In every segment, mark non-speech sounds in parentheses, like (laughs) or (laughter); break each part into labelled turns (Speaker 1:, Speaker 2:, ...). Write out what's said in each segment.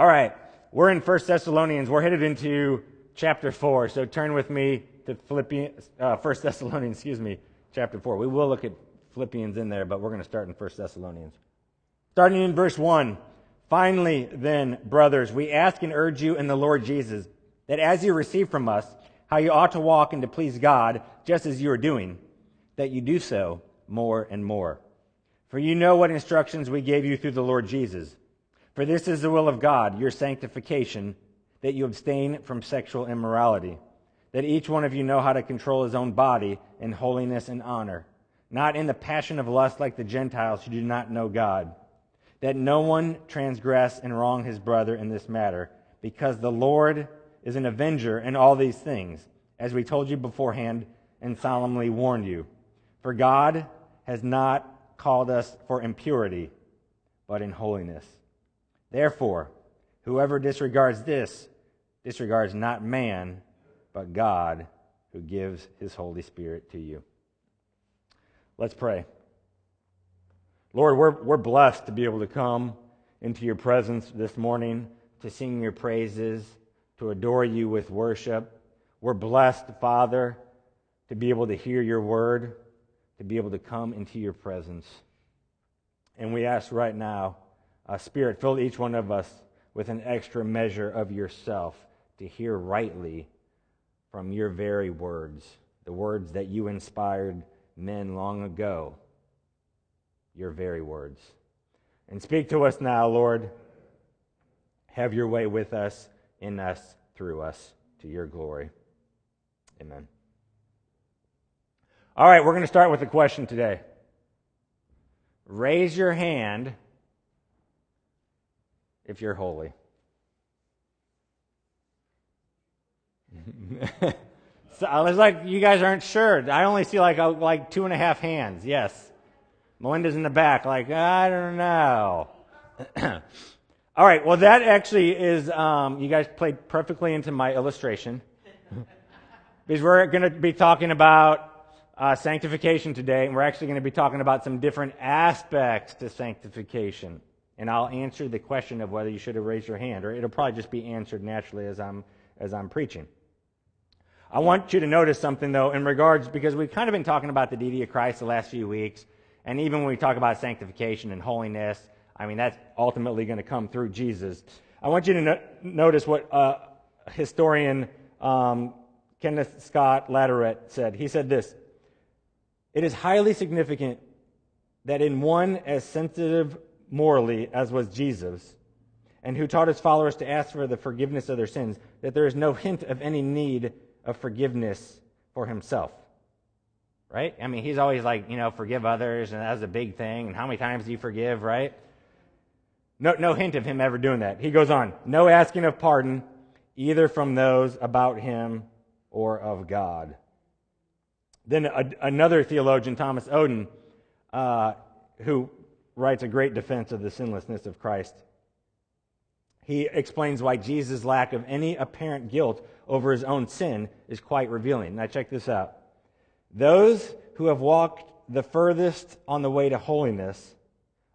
Speaker 1: All right, we're in First Thessalonians. We're headed into chapter 4. So turn with me to Philippians, uh, 1 Thessalonians, excuse me, chapter 4. We will look at Philippians in there, but we're going to start in 1 Thessalonians. Starting in verse 1. Finally, then, brothers, we ask and urge you in the Lord Jesus that as you receive from us how you ought to walk and to please God, just as you are doing, that you do so more and more. For you know what instructions we gave you through the Lord Jesus. For this is the will of God, your sanctification, that you abstain from sexual immorality, that each one of you know how to control his own body in holiness and honor, not in the passion of lust like the Gentiles who do not know God, that no one transgress and wrong his brother in this matter, because the Lord is an avenger in all these things, as we told you beforehand and solemnly warned you. For God has not called us for impurity, but in holiness. Therefore, whoever disregards this disregards not man, but God who gives his Holy Spirit to you. Let's pray. Lord, we're, we're blessed to be able to come into your presence this morning to sing your praises to adore you with worship. We're blessed, Father, to be able to hear your word, to be able to come into your presence. And we ask right now, uh, Spirit, fill each one of us with an extra measure of yourself to hear rightly from your very words, the words that you inspired men long ago, your very words. And speak to us now, Lord. Have your way with us in us, through us, to your glory. Amen. All right, we're going to start with a question today. Raise your hand if you're holy. (laughs) so I was like you guys aren't sure. I only see like a, like two and a half hands. Yes, Melinda's in the back. Like I don't know. (clears throat) All right, well, that actually is, um, you guys played perfectly into my illustration. (laughs) because we're going to be talking about uh, sanctification today, and we're actually going to be talking about some different aspects to sanctification. And I'll answer the question of whether you should have raised your hand, or it'll probably just be answered naturally as I'm, as I'm preaching. I want you to notice something, though, in regards, because we've kind of been talking about the deity of Christ the last few weeks, and even when we talk about sanctification and holiness, I mean, that's ultimately going to come through Jesus. I want you to no- notice what uh, historian um, Kenneth Scott Latourette said. He said this It is highly significant that in one as sensitive morally as was Jesus, and who taught his followers to ask for the forgiveness of their sins, that there is no hint of any need of forgiveness for himself. Right? I mean, he's always like, you know, forgive others, and that's a big thing, and how many times do you forgive, right? No, no hint of him ever doing that. He goes on, no asking of pardon, either from those about him or of God. Then a, another theologian, Thomas Oden, uh, who writes a great defense of the sinlessness of Christ, he explains why Jesus' lack of any apparent guilt over his own sin is quite revealing. Now, check this out. Those who have walked the furthest on the way to holiness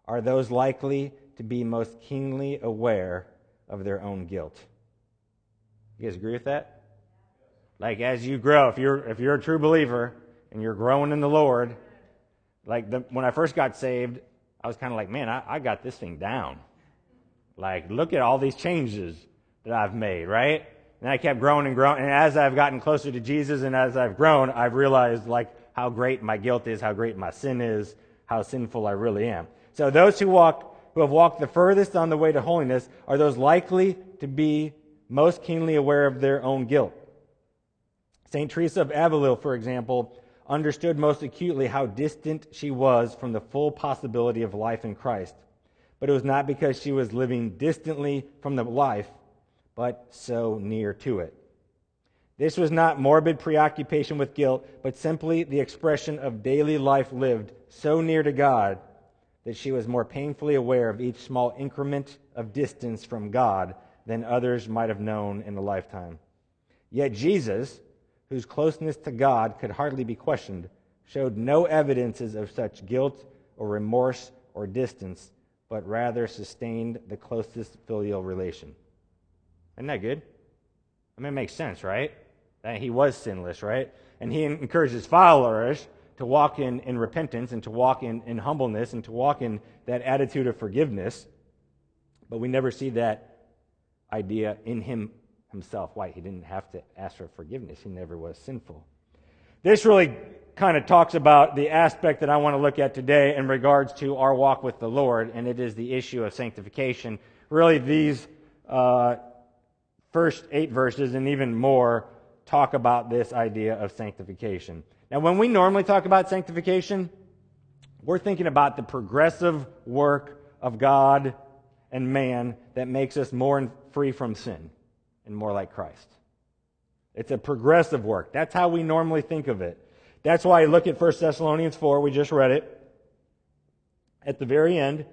Speaker 1: are those likely to be most keenly aware of their own guilt. You guys agree with that? Like as you grow, if you're if you're a true believer and you're growing in the Lord, like the, when I first got saved, I was kind of like, man, I, I got this thing down. Like, look at all these changes that I've made, right? And I kept growing and growing. And as I've gotten closer to Jesus and as I've grown, I've realized like how great my guilt is, how great my sin is, how sinful I really am. So those who walk who have walked the furthest on the way to holiness are those likely to be most keenly aware of their own guilt. St. Teresa of Avila, for example, understood most acutely how distant she was from the full possibility of life in Christ. But it was not because she was living distantly from the life, but so near to it. This was not morbid preoccupation with guilt, but simply the expression of daily life lived so near to God that she was more painfully aware of each small increment of distance from God than others might have known in a lifetime. Yet Jesus, whose closeness to God could hardly be questioned, showed no evidences of such guilt or remorse or distance, but rather sustained the closest filial relation. Isn't that good? I mean, it makes sense, right? That he was sinless, right? And he encourages followers to walk in, in repentance and to walk in, in humbleness and to walk in that attitude of forgiveness. But we never see that idea in him himself. Why? He didn't have to ask for forgiveness, he never was sinful. This really kind of talks about the aspect that I want to look at today in regards to our walk with the Lord, and it is the issue of sanctification. Really, these uh, first eight verses and even more talk about this idea of sanctification. Now, when we normally talk about sanctification, we're thinking about the progressive work of God and man that makes us more free from sin and more like Christ. It's a progressive work. That's how we normally think of it. That's why I look at 1 Thessalonians 4, we just read it. At the very end,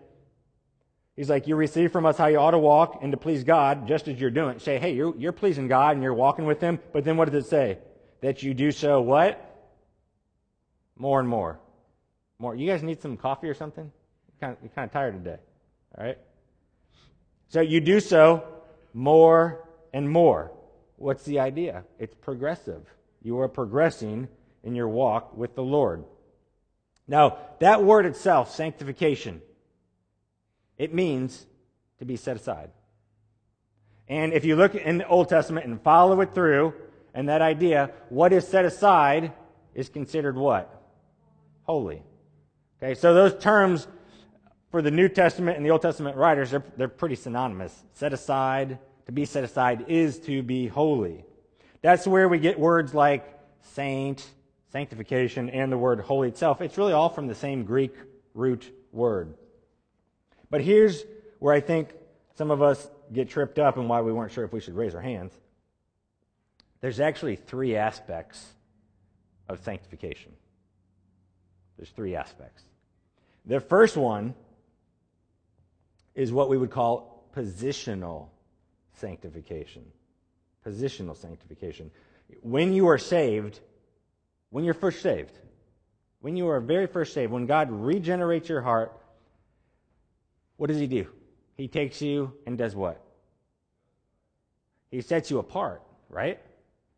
Speaker 1: he's like, You receive from us how you ought to walk and to please God, just as you're doing. Say, hey, you're, you're pleasing God and you're walking with Him. But then what does it say? That you do so what? More and more. More. You guys need some coffee or something? You're kind of, you're kind of tired today. All right? So you do so more and more. What's the idea? It's progressive. You are progressing in your walk with the Lord. Now, that word itself, sanctification, it means to be set aside. And if you look in the Old Testament and follow it through, and that idea, what is set aside is considered what? Holy. Okay, so those terms for the New Testament and the Old Testament writers, they're, they're pretty synonymous. Set aside, to be set aside is to be holy. That's where we get words like saint, sanctification, and the word holy itself. It's really all from the same Greek root word. But here's where I think some of us get tripped up and why we weren't sure if we should raise our hands. There's actually three aspects of sanctification. There's three aspects. The first one is what we would call positional sanctification. Positional sanctification. When you are saved, when you're first saved, when you are very first saved, when God regenerates your heart, what does He do? He takes you and does what? He sets you apart, right?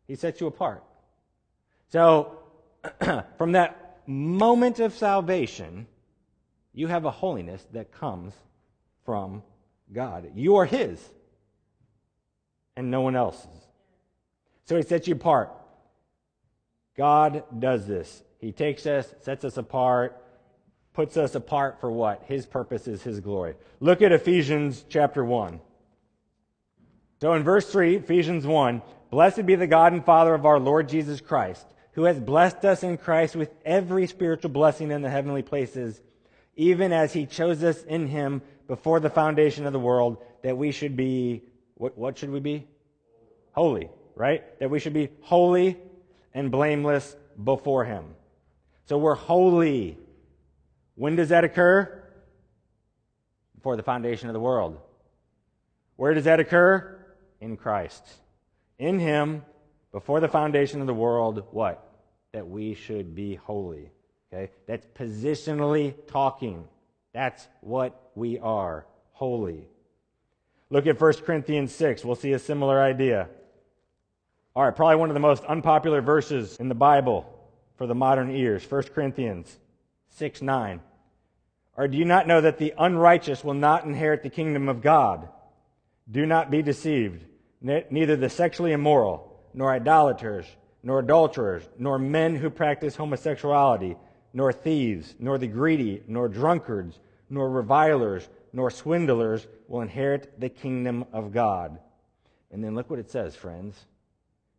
Speaker 1: He sets you apart. So, (clears throat) from that moment of salvation, you have a holiness that comes from God. You are His and no one else's. So He sets you apart. God does this. He takes us, sets us apart, puts us apart for what? His purpose is His glory. Look at Ephesians chapter 1. So in verse 3, Ephesians 1, Blessed be the God and Father of our Lord Jesus Christ, who has blessed us in Christ with every spiritual blessing in the heavenly places, even as He chose us in Him before the foundation of the world, that we should be, what, what should we be? Holy, right? That we should be holy and blameless before Him. So we're holy. When does that occur? Before the foundation of the world. Where does that occur? In Christ. In Him, before the foundation of the world, what? That we should be holy. Okay? That's positionally talking. That's what we are. Holy. Look at 1 Corinthians 6. We'll see a similar idea. All right, probably one of the most unpopular verses in the Bible for the modern ears 1 Corinthians 6 9. Or do you not know that the unrighteous will not inherit the kingdom of God? Do not be deceived. Neither the sexually immoral, nor idolaters, nor adulterers, nor men who practice homosexuality, nor thieves, nor the greedy, nor drunkards, nor revilers, nor swindlers will inherit the kingdom of God. And then look what it says, friends.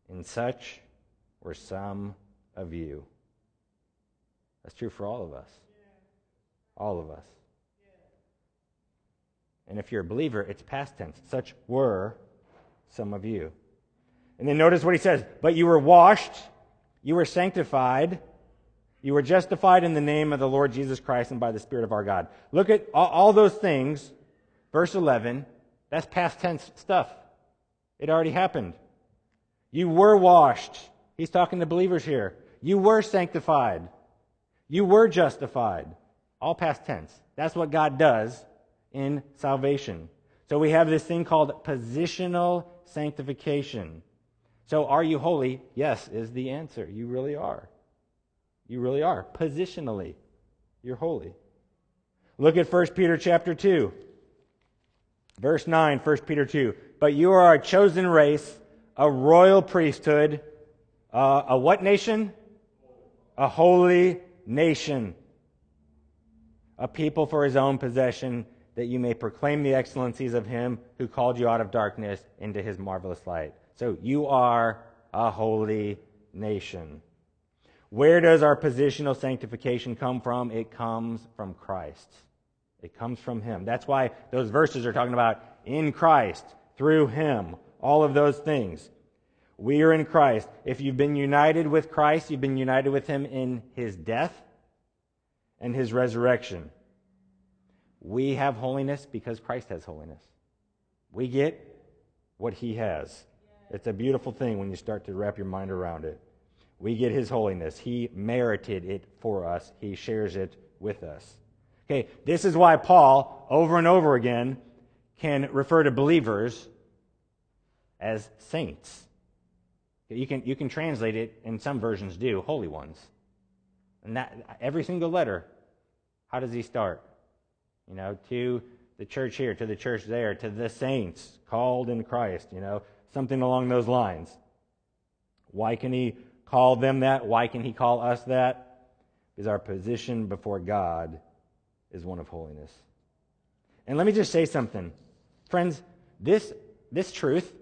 Speaker 1: And such were some of you. That's true for all of us. All of us. And if you're a believer, it's past tense. Such were some of you. And then notice what he says. But you were washed, you were sanctified, you were justified in the name of the Lord Jesus Christ and by the Spirit of our God. Look at all, all those things. Verse 11. That's past tense stuff. It already happened. You were washed. He's talking to believers here. You were sanctified. You were justified. All past tense. That's what God does in salvation. So we have this thing called positional sanctification. So are you holy? Yes, is the answer. You really are. You really are. Positionally, you're holy. Look at 1 Peter chapter 2. Verse 9, 1 Peter 2. But you are a chosen race, a royal priesthood, uh, a what nation? A holy nation. A people for his own possession, that you may proclaim the excellencies of him who called you out of darkness into his marvelous light. So you are a holy nation. Where does our positional sanctification come from? It comes from Christ. It comes from Him. That's why those verses are talking about in Christ, through Him, all of those things. We are in Christ. If you've been united with Christ, you've been united with Him in His death and His resurrection. We have holiness because Christ has holiness. We get what He has. It's a beautiful thing when you start to wrap your mind around it. We get His holiness. He merited it for us, He shares it with us. Okay, this is why Paul, over and over again, can refer to believers as saints. You can, you can translate it, and some versions do, holy ones. And that, every single letter, how does he start? You know, to the church here, to the church there, to the saints called in Christ, you know, something along those lines. Why can he call them that? Why can he call us that? Because our position before God is one of holiness. And let me just say something. Friends, this, this truth,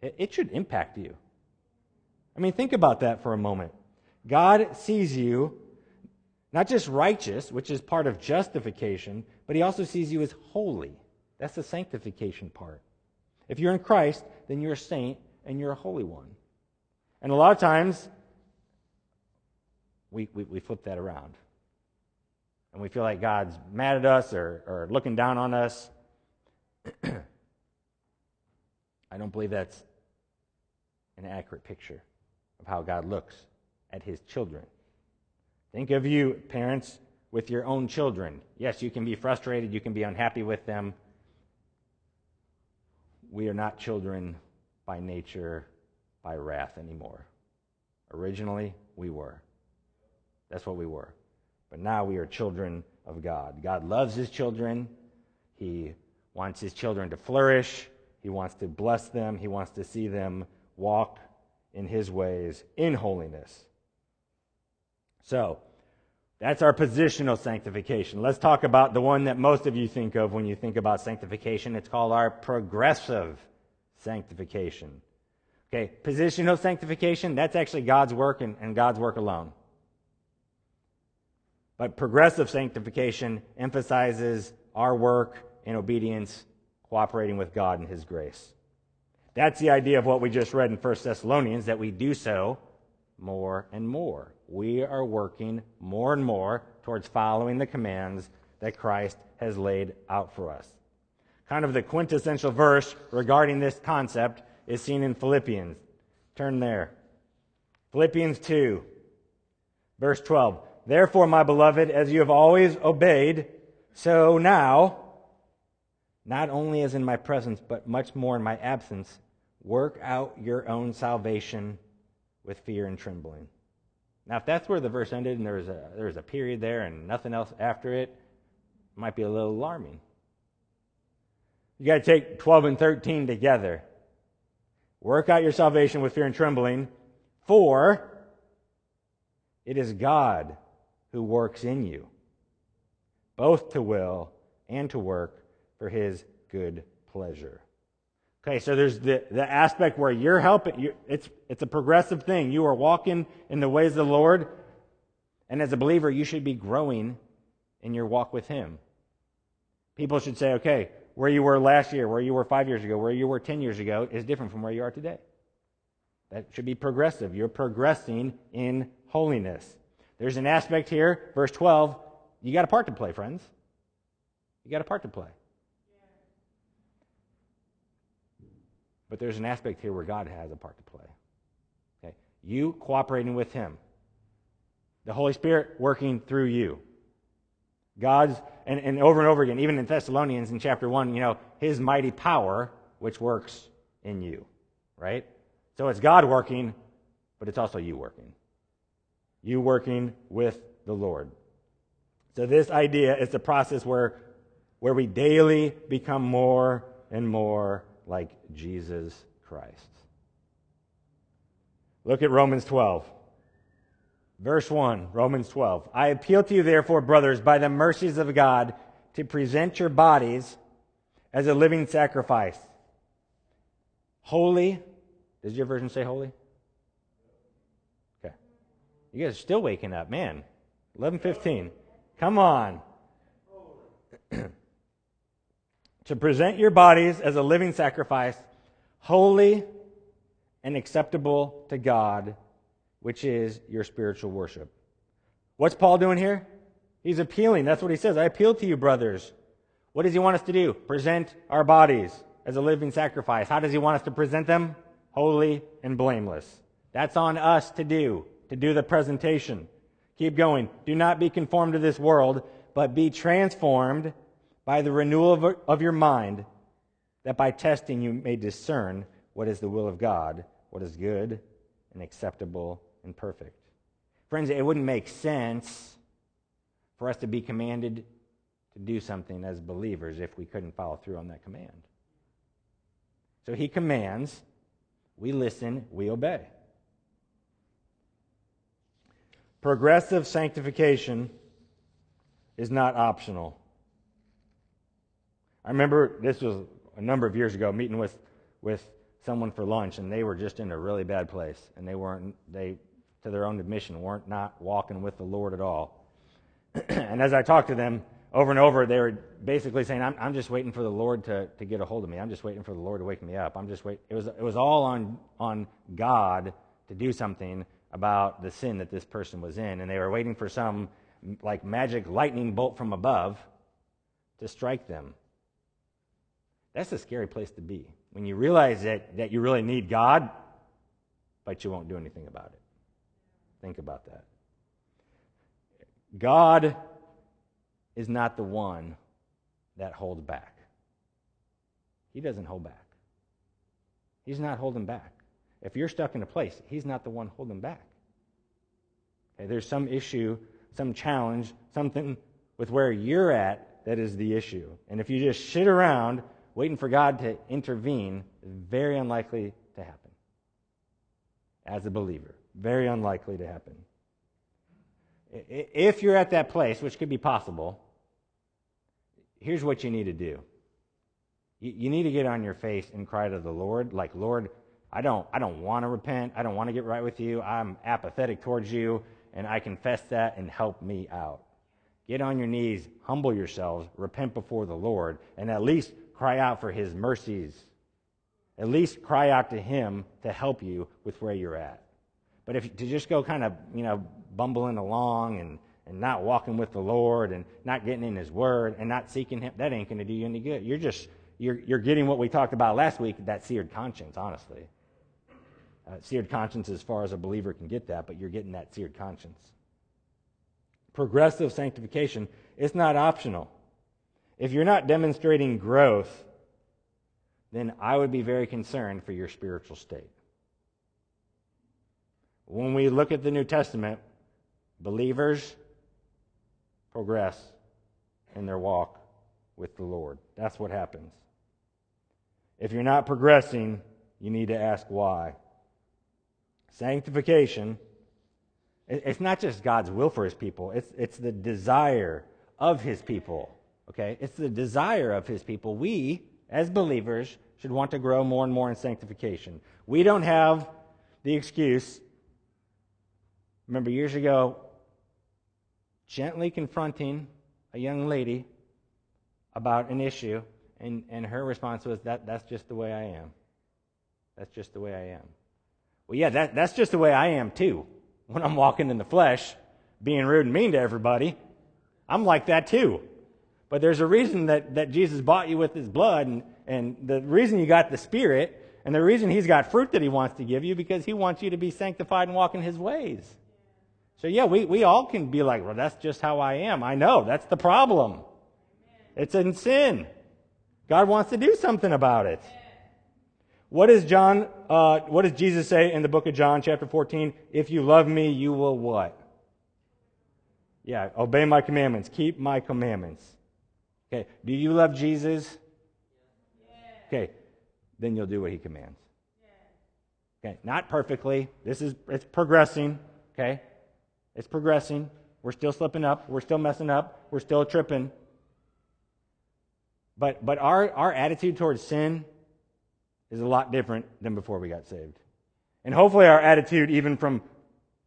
Speaker 1: it, it should impact you. I mean, think about that for a moment. God sees you not just righteous, which is part of justification, but he also sees you as holy. That's the sanctification part. If you're in Christ, then you're a saint and you're a holy one. And a lot of times, we, we, we flip that around and we feel like God's mad at us or, or looking down on us. (clears throat) I don't believe that's an accurate picture of how God looks at his children. Think of you, parents, with your own children. Yes, you can be frustrated, you can be unhappy with them. We are not children by nature, by wrath anymore. Originally, we were. That's what we were. But now we are children of God. God loves his children. He wants his children to flourish. He wants to bless them. He wants to see them walk in his ways in holiness. So, that's our positional sanctification. Let's talk about the one that most of you think of when you think about sanctification. It's called our progressive sanctification. Okay, positional sanctification, that's actually God's work and, and God's work alone. But progressive sanctification emphasizes our work in obedience, cooperating with God and His grace. That's the idea of what we just read in 1 Thessalonians, that we do so more and more. We are working more and more towards following the commands that Christ has laid out for us. Kind of the quintessential verse regarding this concept is seen in Philippians. Turn there. Philippians 2, verse 12. Therefore, my beloved, as you have always obeyed, so now, not only as in my presence, but much more in my absence, work out your own salvation with fear and trembling. Now, if that's where the verse ended and there's a, there's a period there and nothing else after it, it might be a little alarming. You got to take 12 and 13 together. Work out your salvation with fear and trembling, for it is God who works in you, both to will and to work for his good pleasure. Okay, so there's the, the aspect where you're helping. You, it's, it's a progressive thing. You are walking in the ways of the Lord, and as a believer, you should be growing in your walk with Him. People should say, okay, where you were last year, where you were five years ago, where you were 10 years ago is different from where you are today. That should be progressive. You're progressing in holiness. There's an aspect here, verse 12, you got a part to play, friends. You got a part to play. But there's an aspect here where God has a part to play. Okay? You cooperating with Him. The Holy Spirit working through you. God's, and, and over and over again, even in Thessalonians in chapter 1, you know, his mighty power which works in you, right? So it's God working, but it's also you working. You working with the Lord. So this idea is the process where, where we daily become more and more like Jesus Christ. Look at Romans 12. Verse 1, Romans 12. I appeal to you, therefore, brothers, by the mercies of God, to present your bodies as a living sacrifice. Holy. Does your version say holy? Okay. You guys are still waking up, man. 11:15. Come on. (clears throat) to present your bodies as a living sacrifice, holy and acceptable to God, which is your spiritual worship. What's Paul doing here? He's appealing. That's what he says. I appeal to you, brothers. What does he want us to do? Present our bodies as a living sacrifice. How does he want us to present them? Holy and blameless. That's on us to do, to do the presentation. Keep going. Do not be conformed to this world, but be transformed by the renewal of, of your mind, that by testing you may discern what is the will of God, what is good and acceptable and perfect. Friends, it wouldn't make sense for us to be commanded to do something as believers if we couldn't follow through on that command. So he commands, we listen, we obey. Progressive sanctification is not optional. I remember this was a number of years ago meeting with, with someone for lunch and they were just in a really bad place and they weren't they to their own admission weren't not walking with the Lord at all. (clears throat) and as I talked to them over and over, they were basically saying, I'm, I'm just waiting for the Lord to, to get a hold of me. I'm just waiting for the Lord to wake me up. I'm just wait. It was, it was all on, on God to do something about the sin that this person was in. And they were waiting for some like magic lightning bolt from above to strike them. That's a scary place to be. When you realize that, that you really need God, but you won't do anything about it. Think about that. God is not the one that holds back. He doesn't hold back. He's not holding back. If you're stuck in a place, He's not the one holding back. Okay, there's some issue, some challenge, something with where you're at that is the issue. And if you just sit around waiting for God to intervene is very unlikely to happen. As a believer, very unlikely to happen. If you're at that place, which could be possible, here's what you need to do. You need to get on your face and cry to the Lord, like, Lord, I don't, I don't want to repent. I don't want to get right with you. I'm apathetic towards you, and I confess that and help me out. Get on your knees, humble yourselves, repent before the Lord, and at least cry out for his mercies. At least cry out to him to help you with where you're at. But if to just go kind of, you know, bumbling along and, and not walking with the Lord and not getting in his word and not seeking him, that ain't going to do you any good. You're just, you're, you're getting what we talked about last week, that seared conscience, honestly. Uh, seared conscience as far as a believer can get that, but you're getting that seared conscience. Progressive sanctification, it's not optional. If you're not demonstrating growth, then I would be very concerned for your spiritual state. When we look at the New Testament, believers progress in their walk with the Lord. That's what happens. If you're not progressing, you need to ask why. Sanctification, it's not just God's will for his people, it's, it's the desire of his people. Okay? It's the desire of his people. We, as believers, should want to grow more and more in sanctification. We don't have the excuse. Remember years ago, gently confronting a young lady about an issue, and, and her response was, that, That's just the way I am. That's just the way I am. Well, yeah, that, that's just the way I am too. When I'm walking in the flesh, being rude and mean to everybody, I'm like that too. But there's a reason that, that Jesus bought you with his blood, and, and the reason you got the Spirit, and the reason he's got fruit that he wants to give you, because he wants you to be sanctified and walk in his ways. So, yeah, we, we all can be like, well, that's just how I am. I know, that's the problem. It's in sin. God wants to do something about it. What does John, uh, what does Jesus say in the book of John, chapter 14? If you love me, you will what? Yeah, obey my commandments. Keep my commandments. Okay, do you love Jesus? Okay, then you'll do what he commands. Okay, not perfectly. This is, it's progressing. Okay, it's progressing. We're still slipping up. We're still messing up. We're still tripping. But, but our, our attitude towards sin is a lot different than before we got saved. And hopefully, our attitude, even from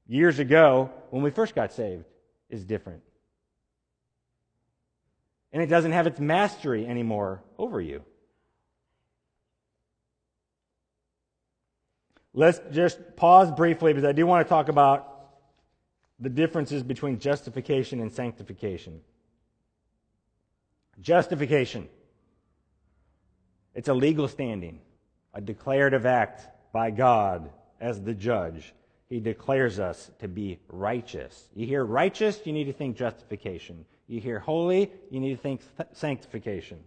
Speaker 1: years ago when we first got saved, is different. And it doesn't have its mastery anymore over you. Let's just pause briefly because I do want to talk about the differences between justification and sanctification. Justification. It's a legal standing, a declarative act by God as the judge. He declares us to be righteous. You hear righteous, you need to think justification. You hear holy, you need to think sanctification.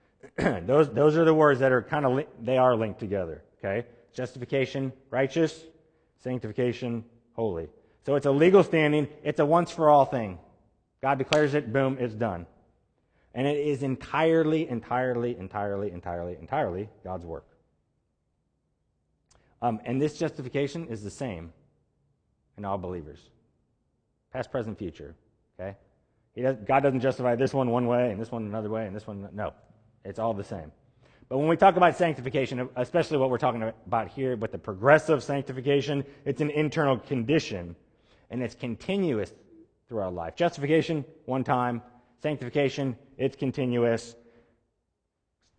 Speaker 1: (clears throat) those, those are the words that are kind of, li- they are linked together, okay? Justification, righteous. Sanctification, holy. So it's a legal standing. It's a once for all thing. God declares it, boom, it's done. And it is entirely, entirely, entirely, entirely, entirely God's work. Um, and this justification is the same in all believers past, present, future. Okay? Does, God doesn't justify this one one way and this one another way and this one. No. It's all the same. But when we talk about sanctification, especially what we're talking about here with the progressive sanctification, it's an internal condition and it's continuous through our life. Justification, one time. Sanctification, it's continuous.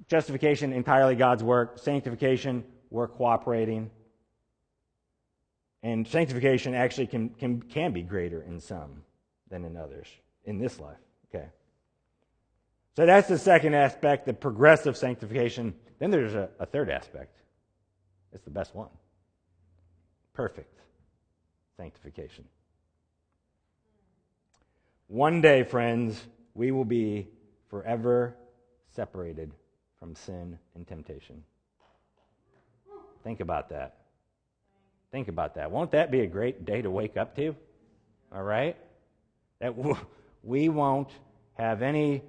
Speaker 1: Justification, entirely God's work. Sanctification, we're cooperating. And sanctification actually can, can, can be greater in some than in others in this life. Okay. So that's the second aspect, the progressive sanctification. Then there's a, a third aspect. It's the best one perfect sanctification. One day, friends, we will be forever separated from sin and temptation. Think about that. Think about that. Won't that be a great day to wake up to? All right? That we won't have any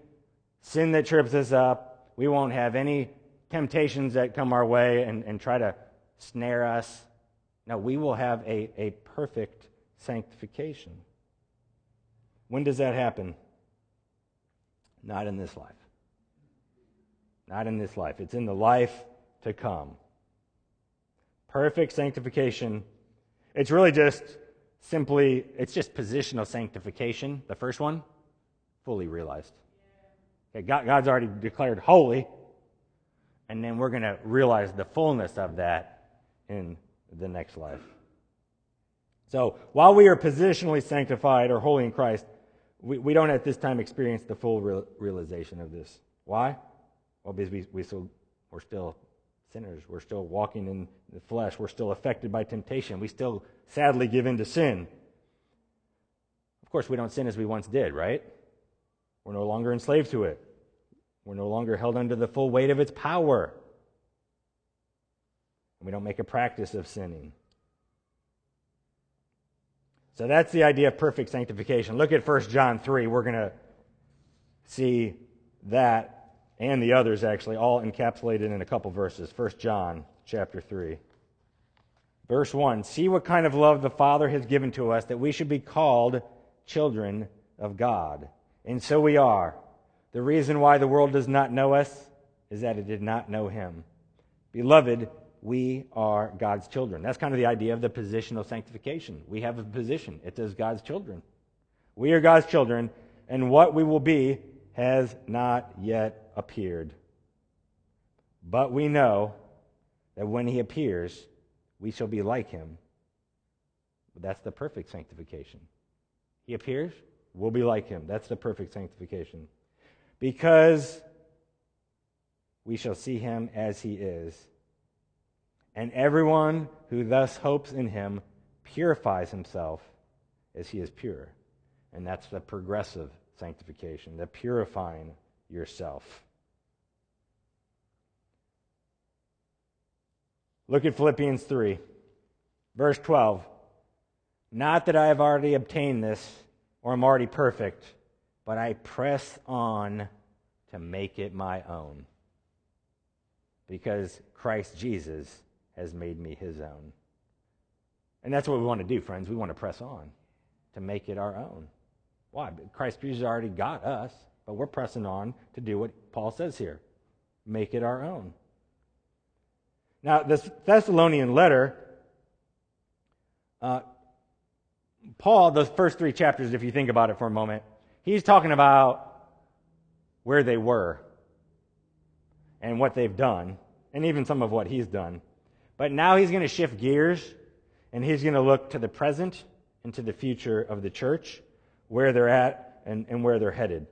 Speaker 1: sin that trips us up. We won't have any temptations that come our way and, and try to snare us. No, we will have a, a perfect sanctification. When does that happen? Not in this life. Not in this life. It's in the life to come. Perfect sanctification. It's really just simply, it's just positional sanctification, the first one, fully realized. Okay, God, God's already declared holy, and then we're going to realize the fullness of that in the next life. So while we are positionally sanctified or holy in Christ, we, we don't at this time experience the full real, realization of this. Why? Well, because we, we still, we're still sinners. We're still walking in the flesh. We're still affected by temptation. We still sadly give in to sin. Of course, we don't sin as we once did, right? We're no longer enslaved to it. We're no longer held under the full weight of its power. And we don't make a practice of sinning. So that's the idea of perfect sanctification. Look at 1 John 3. We're going to see that and the others actually all encapsulated in a couple verses. 1 John chapter 3. Verse 1 See what kind of love the Father has given to us that we should be called children of God. And so we are. The reason why the world does not know us is that it did not know him. Beloved, we are God's children. That's kind of the idea of the position of sanctification. We have a position, it's as God's children. We are God's children, and what we will be has not yet appeared. But we know that when he appears, we shall be like him. That's the perfect sanctification. He appears, we'll be like him. That's the perfect sanctification. Because we shall see him as he is. And everyone who thus hopes in him purifies himself as he is pure. And that's the progressive sanctification, the purifying yourself. Look at Philippians 3, verse 12. Not that I have already obtained this or am already perfect, but I press on to make it my own. Because Christ Jesus has made me his own. And that's what we want to do, friends. We want to press on to make it our own. Why? Christ Jesus already got us, but we're pressing on to do what Paul says here make it our own. Now, this Thessalonian letter, uh, Paul, the first three chapters, if you think about it for a moment, he's talking about where they were and what they've done, and even some of what he's done. But now he's going to shift gears and he's going to look to the present and to the future of the church, where they're at and, and where they're headed.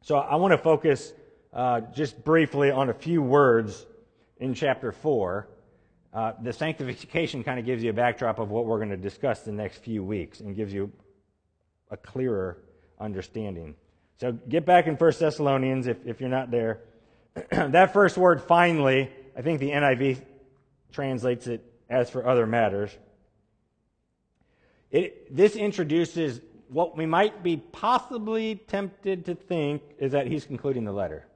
Speaker 1: So I want to focus uh, just briefly on a few words in chapter 4. Uh, the sanctification kind of gives you a backdrop of what we're going to discuss the next few weeks and gives you a clearer understanding. So get back in 1 Thessalonians if, if you're not there. (clears throat) that first word, finally, I think the NIV translates it as for other matters. It, this introduces what we might be possibly tempted to think is that he's concluding the letter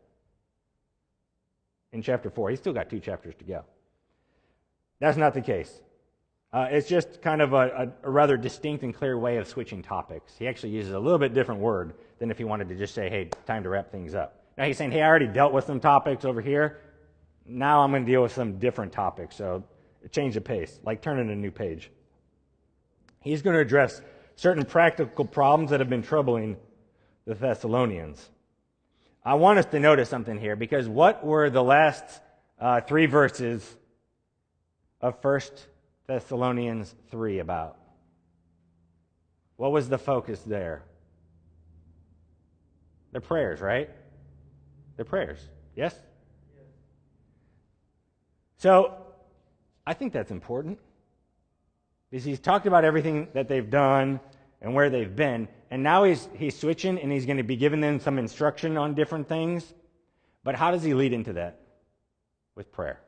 Speaker 1: in chapter 4. He's still got two chapters to go. That's not the case. Uh, it's just kind of a, a, a, rather distinct and clear way of switching topics. He actually uses a little bit different word than if he wanted to just say, hey, time to wrap things up. Now he's saying, hey, I already dealt with some topics over here. Now I'm going to deal with some different topics. So change the pace, like turning a new page. He's going to address certain practical problems that have been troubling the Thessalonians. I want us to notice something here because what were the last uh, three verses of 1 Thessalonians 3 about? What was the focus there? The prayers, right? The prayers. Yes? So, I think that's important. Because he's talked about everything that they've done and where they've been, and now he's, he's switching and he's going to be giving them some instruction on different things. But how does he lead into that? With prayer.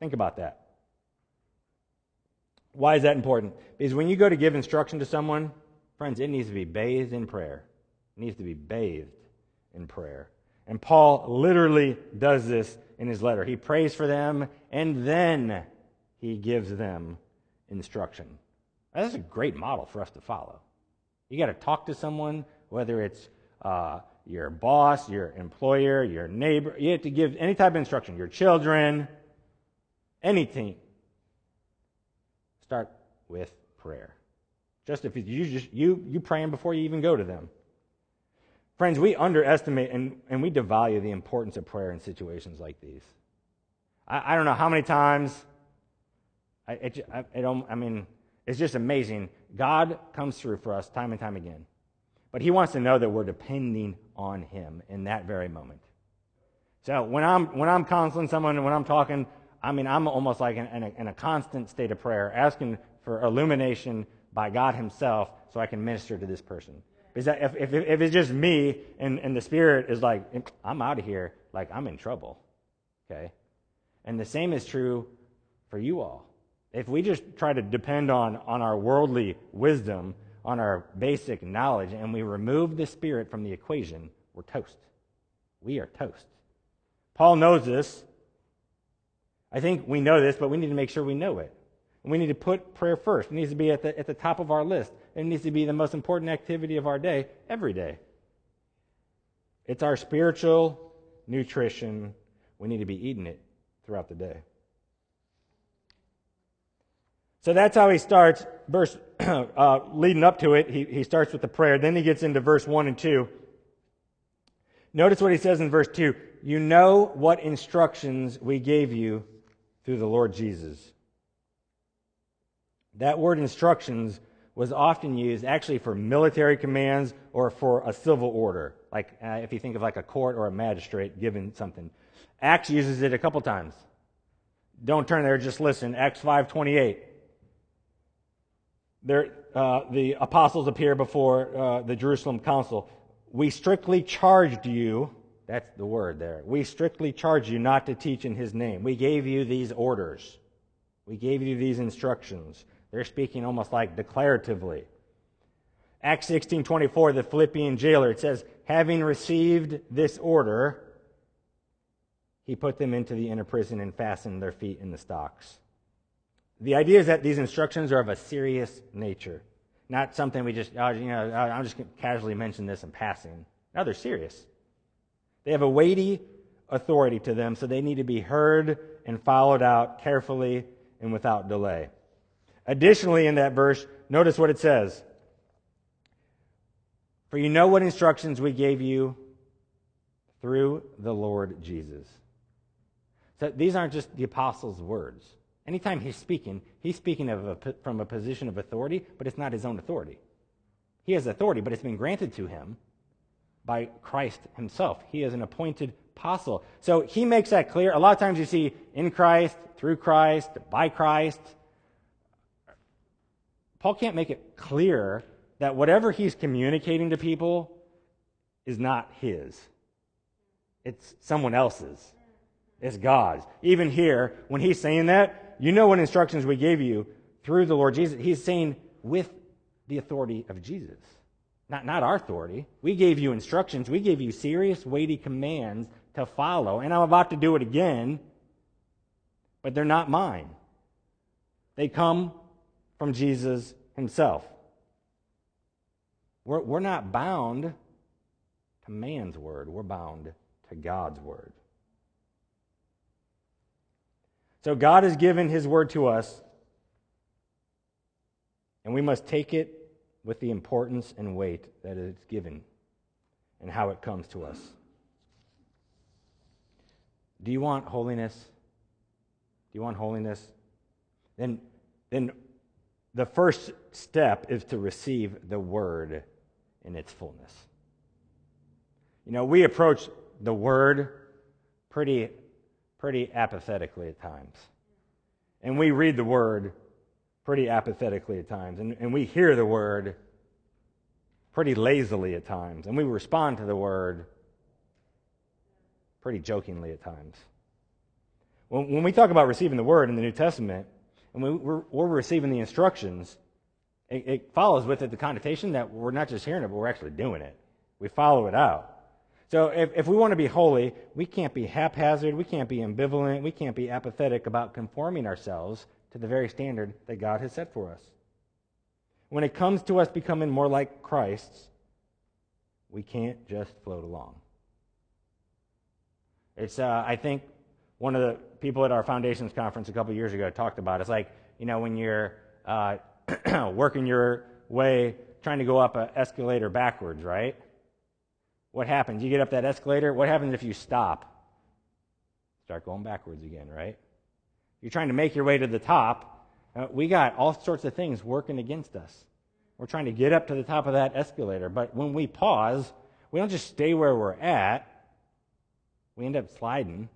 Speaker 1: Think about that. Why is that important? Because when you go to give instruction to someone, friends, it needs to be bathed in prayer. It needs to be bathed in prayer. And Paul literally does this in his letter. He prays for them and then he gives them instruction. That's a great model for us to follow. You got to talk to someone, whether it's uh, your boss, your employer, your neighbor. You have to give any type of instruction, your children, anything. Start with prayer. Just if you just you you praying before you even go to them. Friends, we underestimate and, and we devalue the importance of prayer in situations like these. I, I don't know how many times, I, it, I, it, um, I mean, it's just amazing. God comes through for us time and time again. But He wants to know that we're depending on Him in that very moment. So when I'm, when I'm counseling someone, when I'm talking, I mean, I'm almost like in, in, a, in a constant state of prayer, asking for illumination by God Himself so I can minister to this person. Because if, if, if it's just me and, and the Spirit is like, I'm out of here, like I'm in trouble. Okay? And the same is true for you all. If we just try to depend on, on our worldly wisdom, on our basic knowledge, and we remove the Spirit from the equation, we're toast. We are toast. Paul knows this. I think we know this, but we need to make sure we know it. We need to put prayer first. It needs to be at the, at the top of our list. It needs to be the most important activity of our day, every day. It's our spiritual nutrition. We need to be eating it throughout the day. So that's how he starts, verse, (clears throat) uh, leading up to it. He, he starts with the prayer. Then he gets into verse 1 and 2. Notice what he says in verse 2 You know what instructions we gave you through the Lord Jesus. That word instructions was often used actually for military commands or for a civil order. Like uh, if you think of like a court or a magistrate giving something. Acts uses it a couple times. Don't turn there, just listen. Acts 5:28. uh, the apostles appear before uh, the Jerusalem council. We strictly charged you, that's the word there. We strictly charged you not to teach in his name. We gave you these orders. We gave you these instructions. They're speaking almost like declaratively. Acts 16:24 the Philippian jailer it says having received this order he put them into the inner prison and fastened their feet in the stocks. The idea is that these instructions are of a serious nature, not something we just, oh, you know, I'm just casually mention this in passing. No, they're serious. They have a weighty authority to them, so they need to be heard and followed out carefully and without delay. Additionally, in that verse, notice what it says For you know what instructions we gave you through the Lord Jesus. So these aren't just the apostles' words. Anytime he's speaking, he's speaking a, from a position of authority, but it's not his own authority. He has authority, but it's been granted to him by Christ himself. He is an appointed apostle. So he makes that clear. A lot of times you see in Christ, through Christ, by Christ. Paul can't make it clear that whatever he's communicating to people is not his, it's someone else's. It's God's. Even here, when he's saying that, you know what instructions we gave you through the Lord Jesus. He's saying with the authority of Jesus. Not, not our authority. We gave you instructions. We gave you serious, weighty commands to follow. And I'm about to do it again, but they're not mine. They come from Jesus himself. We're, we're not bound to man's word, we're bound to God's word. So God has given his word to us, and we must take it with the importance and weight that it's given and how it comes to us. Do you want holiness? Do you want holiness? Then, then the first step is to receive the word in its fullness. You know, we approach the word pretty pretty apathetically at times. And we read the word pretty apathetically at times. And, and we hear the word pretty lazily at times. And we respond to the word pretty jokingly at times. When, when we talk about receiving the word in the New Testament, and we, we're, we're receiving the instructions, it, it follows with it the connotation that we're not just hearing it, but we're actually doing it. We follow it out. So if, if we want to be holy, we can't be haphazard, we can't be ambivalent, we can't be apathetic about conforming ourselves to the very standard that God has set for us. When it comes to us becoming more like Christ's, we can't just float along. It's, uh, I think, one of the people at our foundations conference a couple years ago talked about. It's like, you know, when you're uh, (clears throat) working your way, trying to go up an escalator backwards, right? what happens? You get up that escalator. What happens if you stop? Start going backwards again, right? You're trying to make your way to the top. Uh, we got all sorts of things working against us. We're trying to get up to the top of that escalator. But when we pause, we don't just stay where we're at, we end up sliding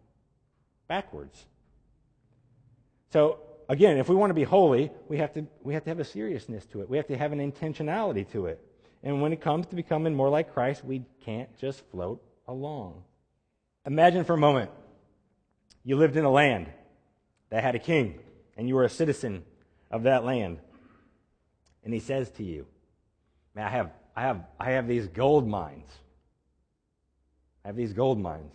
Speaker 1: backwards. So, again, if we want to be holy, we have to, we have to have a seriousness to it. We have to have an intentionality to it. And when it comes to becoming more like Christ, we can't just float along. Imagine for a moment you lived in a land that had a king, and you were a citizen of that land. And he says to you, Man, I have, I have, I have these gold mines. I have these gold mines.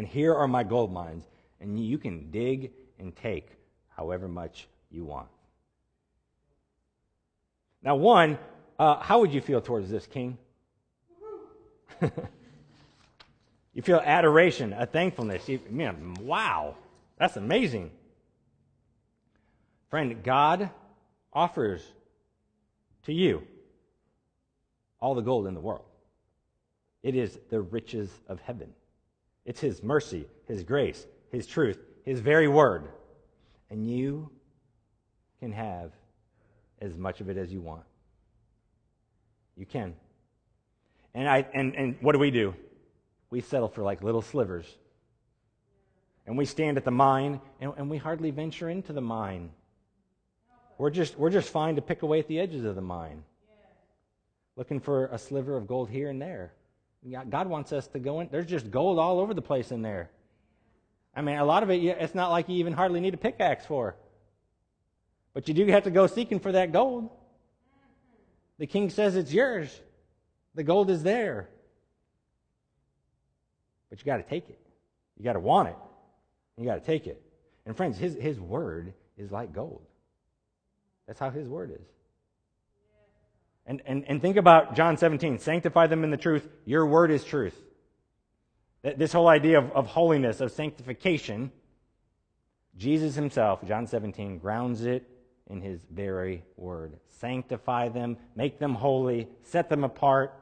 Speaker 1: And here are my gold mines, and you can dig and take however much you want. Now, one, uh, how would you feel towards this king? (laughs) you feel adoration, a thankfulness. You, man, wow, that's amazing. Friend, God offers to you all the gold in the world. It is the riches of heaven. It's His mercy, His grace, His truth, His very word. And you can have as much of it as you want. You can. And, I, and, and what do we do? We settle for like little slivers. And we stand at the mine, and, and we hardly venture into the mine. We're just, we're just fine to pick away at the edges of the mine, looking for a sliver of gold here and there. God wants us to go in. There's just gold all over the place in there. I mean, a lot of it, it's not like you even hardly need a pickaxe for. But you do have to go seeking for that gold. The king says it's yours. The gold is there. But you got to take it. You got to want it. You got to take it. And friends, his, his word is like gold. That's how his word is. And, and, and think about John 17 sanctify them in the truth. Your word is truth. This whole idea of, of holiness, of sanctification, Jesus himself, John 17, grounds it in his very word. Sanctify them, make them holy, set them apart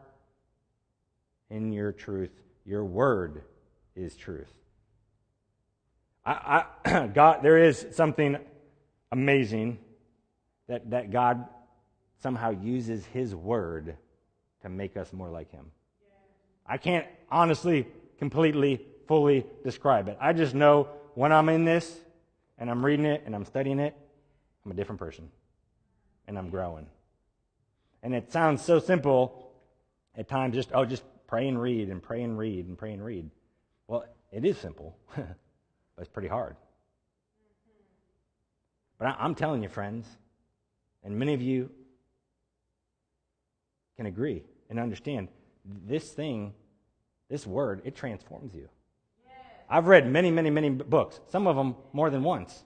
Speaker 1: in your truth. Your word is truth. I, I, (clears throat) God, there is something amazing that, that God somehow uses his word to make us more like him. I can't honestly, completely, fully describe it. I just know when I'm in this and I'm reading it and I'm studying it, I'm a different person and I'm growing. And it sounds so simple at times, just, oh, just pray and read and pray and read and pray and read. Well, it is simple, (laughs) but it's pretty hard. But I'm telling you, friends, and many of you can agree and understand this thing, this word, it transforms you. Yes. I've read many, many, many books, some of them more than once.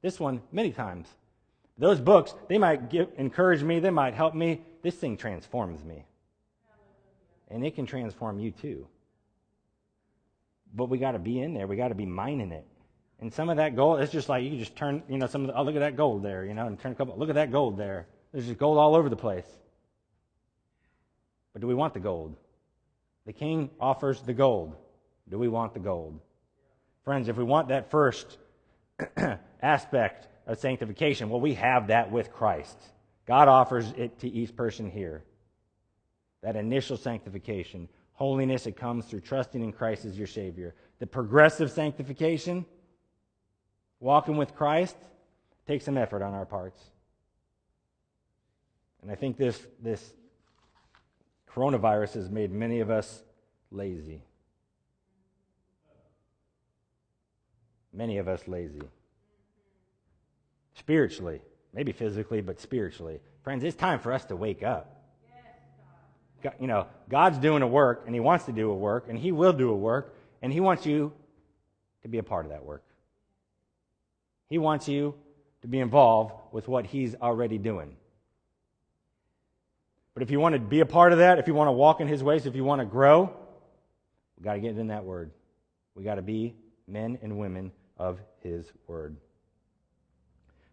Speaker 1: This one, many times. Those books, they might give, encourage me, they might help me. This thing transforms me. And it can transform you too. But we got to be in there. We got to be mining it. And some of that gold, it's just like you just turn, you know, some of the, oh, look at that gold there, you know, and turn a couple, look at that gold there. There's just gold all over the place. But do we want the gold? The king offers the gold. Do we want the gold? Friends, if we want that first (clears throat) aspect of sanctification, well, we have that with Christ. God offers it to each person here. That initial sanctification. Holiness, it comes through trusting in Christ as your Savior. The progressive sanctification, walking with Christ, takes some effort on our parts. And I think this, this coronavirus has made many of us lazy. Many of us lazy. Spiritually, maybe physically, but spiritually. Friends, it's time for us to wake up. You know, God's doing a work, and He wants to do a work, and He will do a work, and He wants you to be a part of that work. He wants you to be involved with what He's already doing. But if you want to be a part of that, if you want to walk in His ways, if you want to grow, we've got to get in that Word. we got to be men and women of His Word.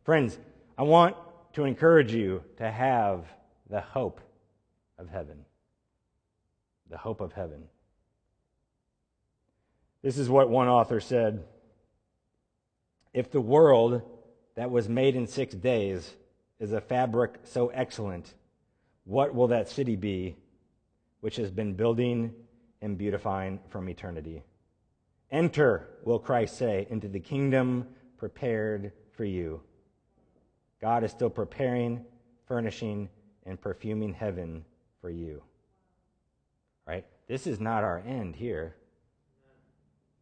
Speaker 1: Friends, I want to encourage you to have the hope of heaven. The hope of heaven. This is what one author said If the world that was made in six days is a fabric so excellent, what will that city be which has been building and beautifying from eternity? Enter, will Christ say, into the kingdom prepared for you. God is still preparing, furnishing, and perfuming heaven for you. Right? This is not our end here.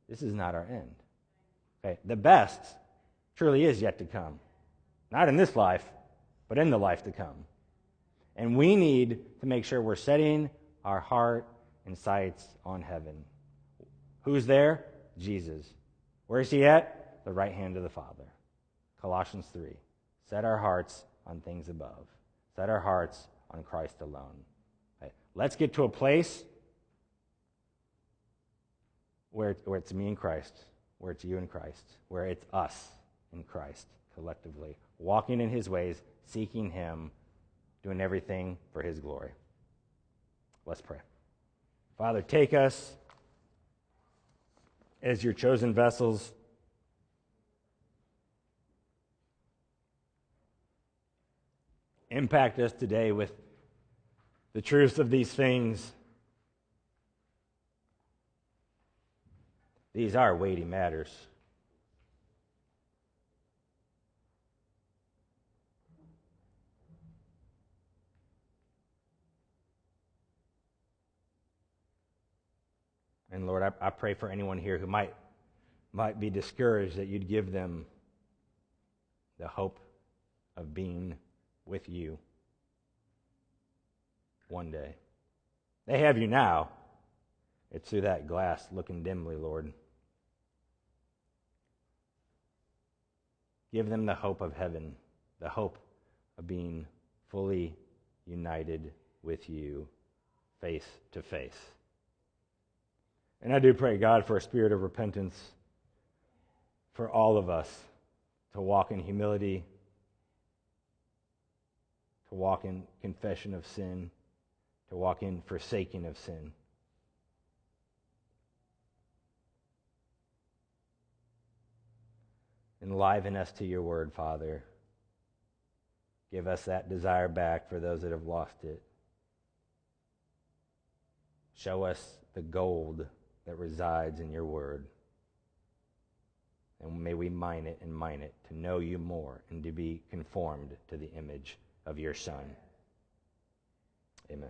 Speaker 1: This is not our end. Okay? The best truly is yet to come. Not in this life, but in the life to come. And we need to make sure we're setting our heart and sights on heaven. Who's there? Jesus. Where is he at? The right hand of the Father. Colossians 3. Set our hearts on things above. Set our hearts on Christ alone. Right. Let's get to a place where, where it's me and Christ, where it's you and Christ, where it's us in Christ collectively, walking in his ways, seeking him doing everything for His glory. Let's pray. Father, take us as your chosen vessels. Impact us today with the truth of these things. These are weighty matters. And Lord, I, I pray for anyone here who might, might be discouraged that you'd give them the hope of being with you one day. They have you now. It's through that glass looking dimly, Lord. Give them the hope of heaven, the hope of being fully united with you face to face. And I do pray, God, for a spirit of repentance for all of us to walk in humility, to walk in confession of sin, to walk in forsaking of sin. Enliven us to your word, Father. Give us that desire back for those that have lost it. Show us the gold that resides in your word. And may we mine it and mine it to know you more and to be conformed to the image of your Son. Amen.